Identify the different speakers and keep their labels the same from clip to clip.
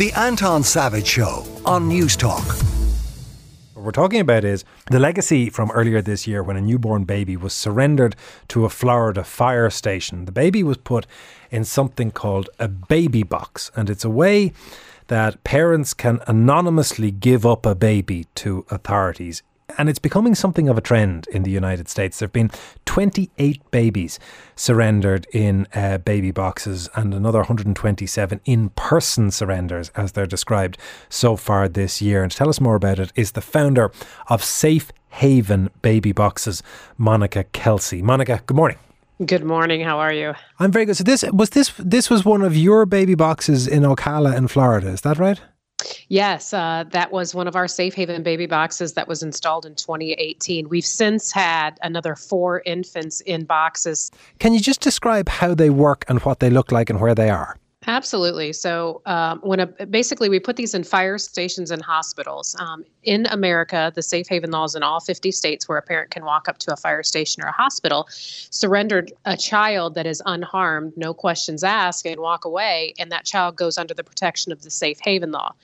Speaker 1: The Anton Savage Show on Newstalk.
Speaker 2: What we're talking about is the legacy from earlier this year when a newborn baby was surrendered to a Florida fire station. The baby was put in something called a baby box, and it's a way that parents can anonymously give up a baby to authorities and it's becoming something of a trend in the United States. There have been 28 babies surrendered in uh, baby boxes and another 127 in person surrenders, as they're described so far this year. And to tell us more about it is the founder of Safe Haven Baby Boxes, Monica Kelsey. Monica, good morning.
Speaker 3: Good morning. How are you?
Speaker 2: I'm very good. So this was this this was one of your baby boxes in Ocala in Florida. Is that right?
Speaker 3: Yes, uh, that was one of our Safe Haven baby boxes that was installed in 2018. We've since had another four infants in boxes.
Speaker 2: Can you just describe how they work and what they look like and where they are?
Speaker 3: Absolutely. So, um, when a, basically we put these in fire stations and hospitals. Um, in America, the safe haven laws in all 50 states where a parent can walk up to a fire station or a hospital, surrendered a child that is unharmed, no questions asked, and walk away, and that child goes under the protection of the safe haven law.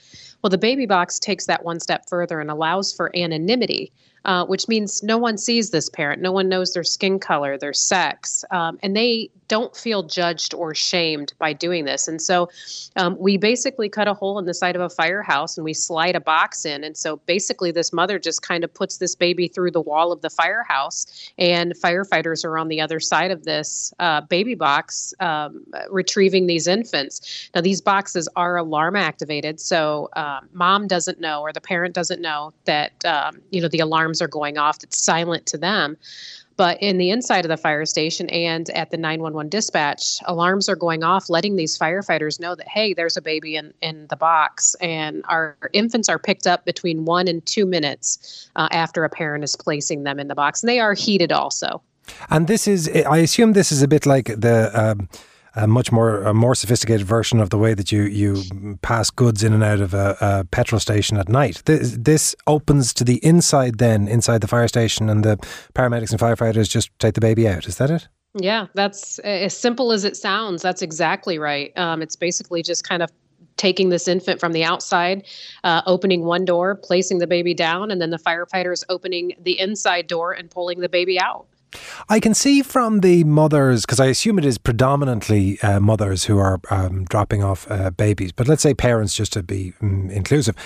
Speaker 3: Well, the baby box takes that one step further and allows for anonymity uh, which means no one sees this parent. No one knows their skin color, their sex, um, and they don't feel judged or shamed by doing this. And so um, we basically cut a hole in the side of a firehouse and we slide a box in. And so basically, this mother just kind of puts this baby through the wall of the firehouse, and firefighters are on the other side of this uh, baby box um, retrieving these infants. Now, these boxes are alarm activated, so um, mom doesn't know or the parent doesn't know that um, you know the alarms alarms are going off that's silent to them. But in the inside of the fire station and at the 911 dispatch, alarms are going off, letting these firefighters know that, hey, there's a baby in, in the box. And our infants are picked up between one and two minutes uh, after a parent is placing them in the box. And they are heated also.
Speaker 2: And this is, I assume this is a bit like the. Um a much more a more sophisticated version of the way that you you pass goods in and out of a, a petrol station at night. This, this, opens to the inside, then inside the fire station, and the paramedics and firefighters just take the baby out. Is that it?
Speaker 3: Yeah, that's as simple as it sounds. That's exactly right. Um, it's basically just kind of taking this infant from the outside, uh, opening one door, placing the baby down, and then the firefighters opening the inside door and pulling the baby out.
Speaker 2: I can see from the mothers, because I assume it is predominantly uh, mothers who are um, dropping off uh, babies, but let's say parents just to be um, inclusive.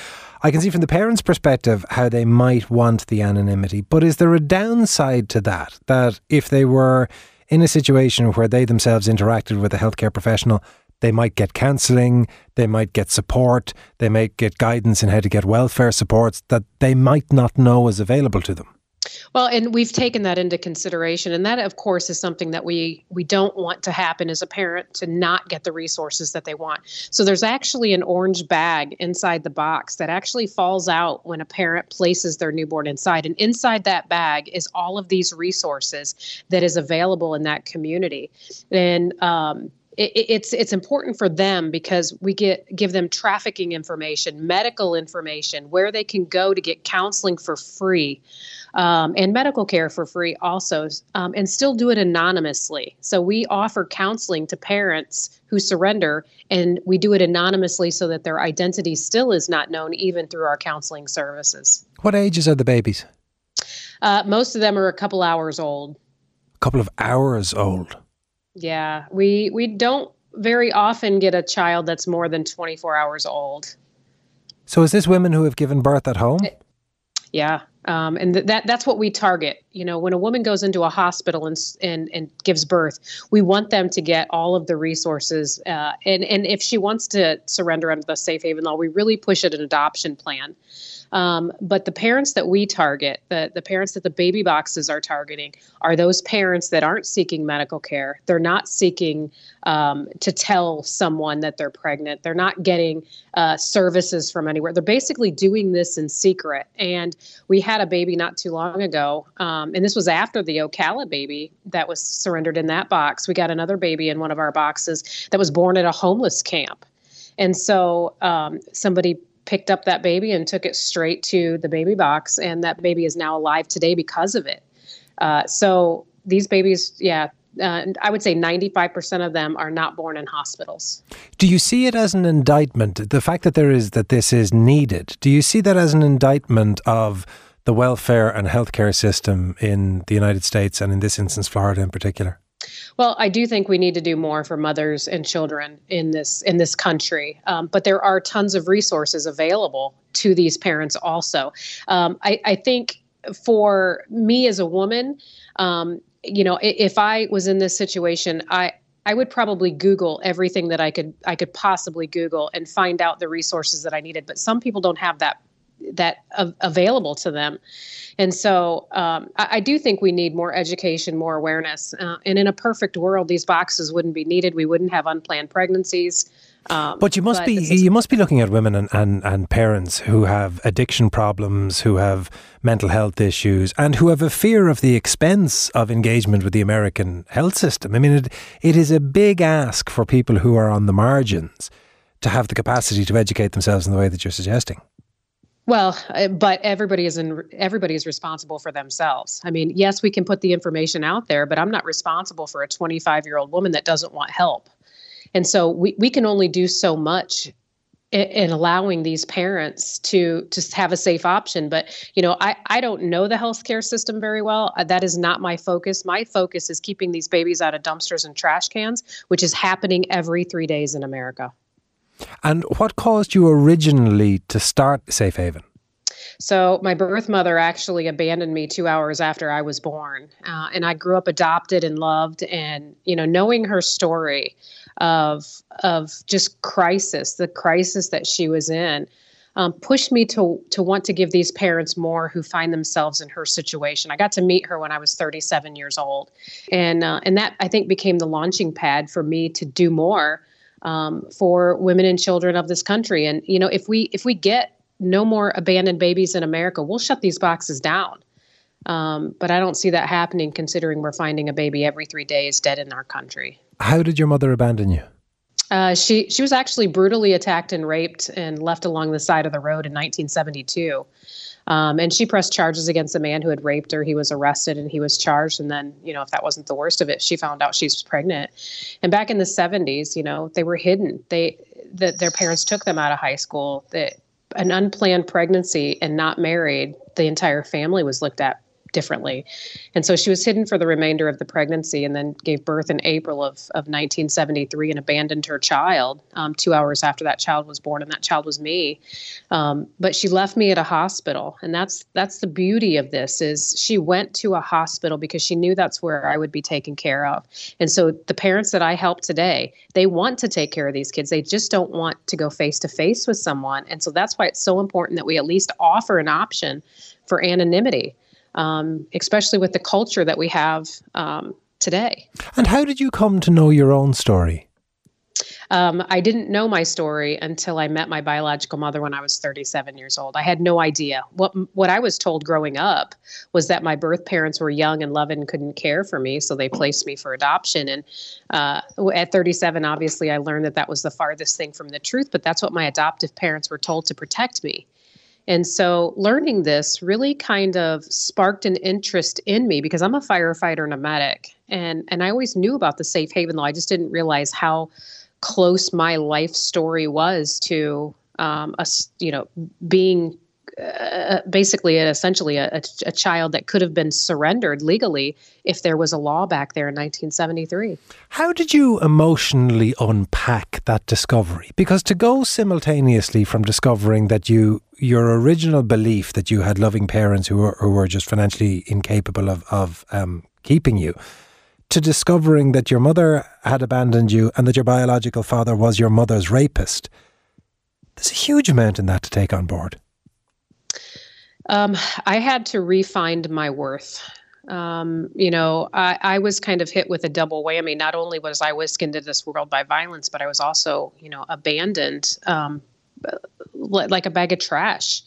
Speaker 2: I can see from the parents' perspective how they might want the anonymity, but is there a downside to that? That if they were in a situation where they themselves interacted with a healthcare professional, they might get counselling, they might get support, they might get guidance in how to get welfare supports that they might not know is available to them.
Speaker 3: Well, and we've taken that into consideration, and that, of course, is something that we we don't want to happen as a parent to not get the resources that they want. So there's actually an orange bag inside the box that actually falls out when a parent places their newborn inside, and inside that bag is all of these resources that is available in that community, and um, it's it's important for them because we get give them trafficking information, medical information, where they can go to get counseling for free um, and medical care for free also, um, and still do it anonymously. So we offer counseling to parents who surrender, and we do it anonymously so that their identity still is not known, even through our counseling services.
Speaker 2: What ages are the babies?
Speaker 3: Uh, most of them are a couple hours old.
Speaker 2: A couple of hours old.
Speaker 3: Yeah, we we don't very often get a child that's more than 24 hours old.
Speaker 2: So is this women who have given birth at home? It,
Speaker 3: yeah, um, and th- that that's what we target. You know, when a woman goes into a hospital and and and gives birth, we want them to get all of the resources. Uh, and and if she wants to surrender under the safe haven law, we really push it an adoption plan. Um, but the parents that we target, the, the parents that the baby boxes are targeting, are those parents that aren't seeking medical care. They're not seeking um, to tell someone that they're pregnant. They're not getting uh, services from anywhere. They're basically doing this in secret. And we had a baby not too long ago, um, and this was after the Ocala baby that was surrendered in that box. We got another baby in one of our boxes that was born at a homeless camp. And so um, somebody picked up that baby and took it straight to the baby box, and that baby is now alive today because of it. Uh, so these babies, yeah, uh, I would say 95% of them are not born in hospitals.
Speaker 2: Do you see it as an indictment? The fact that there is that this is needed. Do you see that as an indictment of the welfare and healthcare system in the United States and in this instance, Florida in particular?
Speaker 3: Well, I do think we need to do more for mothers and children in this in this country, um, but there are tons of resources available to these parents. Also, um, I, I, think for me as a woman, um, you know, if I was in this situation, I I would probably Google everything that I could I could possibly Google and find out the resources that I needed. But some people don't have that that available to them. And so um, I, I, do think we need more education, more awareness. Uh, and in a perfect world, these boxes wouldn't be needed. We wouldn't have unplanned pregnancies.
Speaker 2: Um, but you must but be you must be looking at women and, and, and parents who have addiction problems, who have mental health issues, and who have a fear of the expense of engagement with the American health system. I mean, it, it is a big ask for people who are on the margins to have the capacity to educate themselves in the way that you're suggesting.
Speaker 3: Well, uh, but everybody is in, everybody is responsible for themselves. I mean, yes, we can put the information out there, but I'm not responsible for a 25 year old woman that doesn't want help. And so we, we can only do so much in, in, allowing these parents to to have a safe option. But you know, I I don't know the healthcare system very well. Uh, that is not my focus. My focus is keeping these babies out of dumpsters and trash cans, which is happening every three days in America.
Speaker 2: And what caused you originally to start Safe Haven?
Speaker 3: So, my birth mother actually abandoned me two hours after I was born. Uh, and I grew up adopted and loved. And, you know, knowing her story of, of just crisis, the crisis that she was in, um, pushed me to, to want to give these parents more who find themselves in her situation. I got to meet her when I was 37 years old. And, uh, and that, I think, became the launching pad for me to do more um, for women and children of this country. And you know, if we if we get no more abandoned babies in America, we'll shut these boxes down. Um, but I don't see that happening, considering we're finding a baby every three days dead in our country.
Speaker 2: How did your mother abandon you?
Speaker 3: Uh, she she was actually brutally attacked and raped and left along the side of the road in 1972. Um, and she pressed charges against the man who had raped her. He was arrested and he was charged. And then, you know, if that wasn't the worst of it, she found out she was pregnant. And back in the 70s, you know, they were hidden. They that their parents took them out of high school. That an unplanned pregnancy and not married, the entire family was looked at differently. And so she was hidden for the remainder of the pregnancy and then gave birth in April of, of 1973 and abandoned her child um, two hours after that child was born. And that child was me. Um, but she left me at a hospital. And that's, that's the beauty of this is she went to a hospital because she knew that's where I would be taken care of. And so the parents that I help today, they want to take care of these kids. They just don't want to go face to face with someone. And so that's why it's so important that we at least offer an option for anonymity um, especially with the culture that we have um, today.
Speaker 2: And how did you come to know your own story?
Speaker 3: Um, I didn't know my story until I met my biological mother when I was 37 years old. I had no idea. What what I was told growing up was that my birth parents were young and loving and couldn't care for me, so they placed me for adoption. And uh, at 37, obviously, I learned that that was the farthest thing from the truth. But that's what my adoptive parents were told to protect me. And so learning this really kind of sparked an interest in me because I'm a firefighter and a medic. And and I always knew about the safe haven law. I just didn't realize how close my life story was to um, us, you know, being uh, basically essentially a, a, child that could have been surrendered legally if there was a law back there in 1973.
Speaker 2: How did you emotionally unpack that discovery? Because to go simultaneously from discovering that you your original belief that you had loving parents who were, who were just financially incapable of, of um, keeping you to discovering that your mother had abandoned you and that your biological father was your mother's rapist. There's a huge amount in that to take on board.
Speaker 3: Um, I had to refind my worth. Um, you know, I, I, was kind of hit with a double whammy. Not only was I whisked into this world by violence, but I was also, you know, abandoned um, like a bag of trash.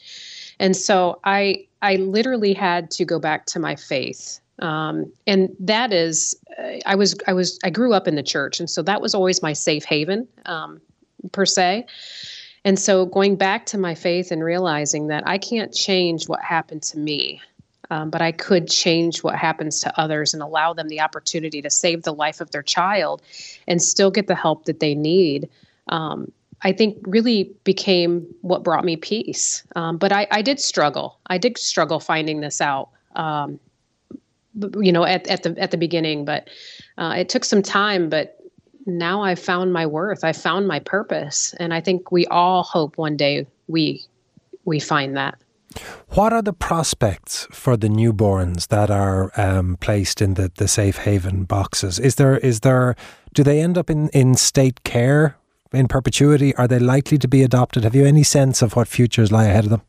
Speaker 3: And so I, I literally had to go back to my faith. Um, and that is, uh, I was, I was, I grew up in the church, and so that was always my safe haven, um, per se. And so going back to my faith and realizing that I can't change what happened to me. um, but I could change what happens to others and allow them the opportunity to save the life of their child and still get the help that they need. Um, I think really became what brought me peace. Um, but I, I, did struggle. I did struggle finding this out. Um, you know, at, at the at the beginning, but uh, it took some time. But now I found my worth. I found my purpose, and I think we all hope one day we we find that.
Speaker 2: What are the prospects for the newborns that are um, placed in the, the safe haven boxes? Is there is there do they end up in, in state care in perpetuity? Are they likely to be adopted? Have you any sense of what futures lie ahead of them?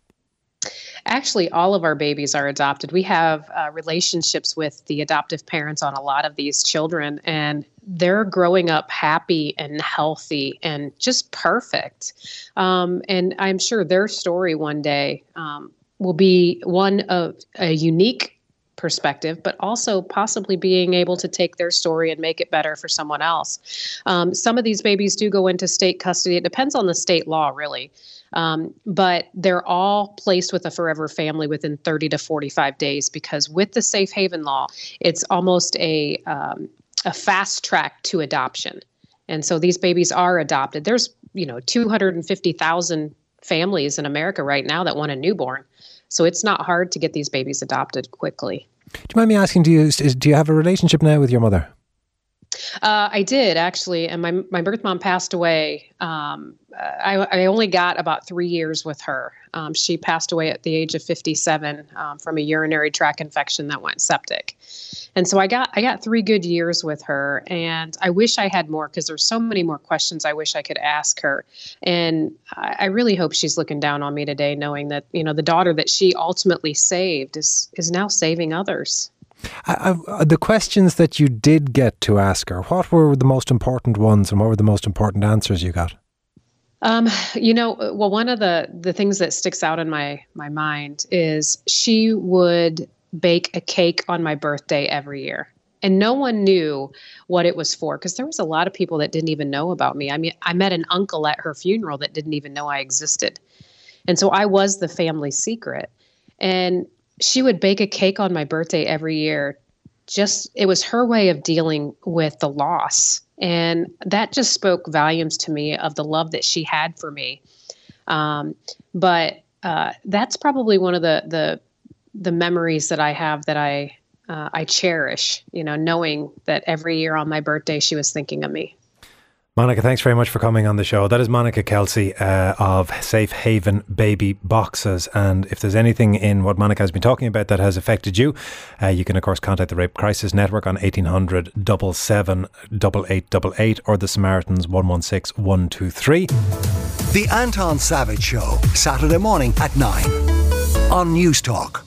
Speaker 3: Actually, all of our babies are adopted. We have uh, relationships with the adoptive parents on a lot of these children, and they're growing up happy and healthy and just perfect. Um, and I'm sure their story one day um, will be one of a unique perspective, but also possibly being able to take their story and make it better for someone else. Um, some of these babies do go into state custody. It depends on the state law, really. Um, but they're all placed with a forever family within 30 to 45 days because with the safe haven law, it's almost a, um, a fast track to adoption. And so these babies are adopted. There's, you know, 250,000 families in America right now that want a newborn. So it's not hard to get these babies adopted quickly.
Speaker 2: Do you mind me asking? Do you do you have a relationship now with your mother?
Speaker 3: Uh, I did actually, and my my birth mom passed away. Um, I, I only got about three years with her. Um, she passed away at the age of 57 um, from a urinary tract infection that went septic and so I got I got three good years with her, and I wish I had more because there's so many more questions I wish I could ask her, and I, I really hope she's looking down on me today, knowing that you know the daughter that she ultimately saved is is now saving others.
Speaker 2: I, I, the questions that you did get to ask her, what were the most important ones, and what were the most important answers you got?
Speaker 3: Um, you know, well, one of the the things that sticks out in my my mind is she would bake a cake on my birthday every year. And no one knew what it was for because there was a lot of people that didn't even know about me. I mean, I met an uncle at her funeral that didn't even know I existed. And so I was the family secret. And she would bake a cake on my birthday every year. Just, it was her way of dealing with the loss. And that just spoke volumes to me of the love that she had for me. Um, but uh, that's probably one of the, the the memories that I have that I uh, I cherish. You know, knowing that every year on my birthday she was thinking of me.
Speaker 2: Monica, thanks very much for coming on the show. That is Monica Kelsey uh, of Safe Haven Baby Boxes. And if there's anything in what Monica has been talking about that has affected you, uh, you can, of course, contact the Rape Crisis Network on 1800 8888 or the Samaritans 116 123.
Speaker 1: The Anton Savage Show, Saturday morning at 9 on Newstalk.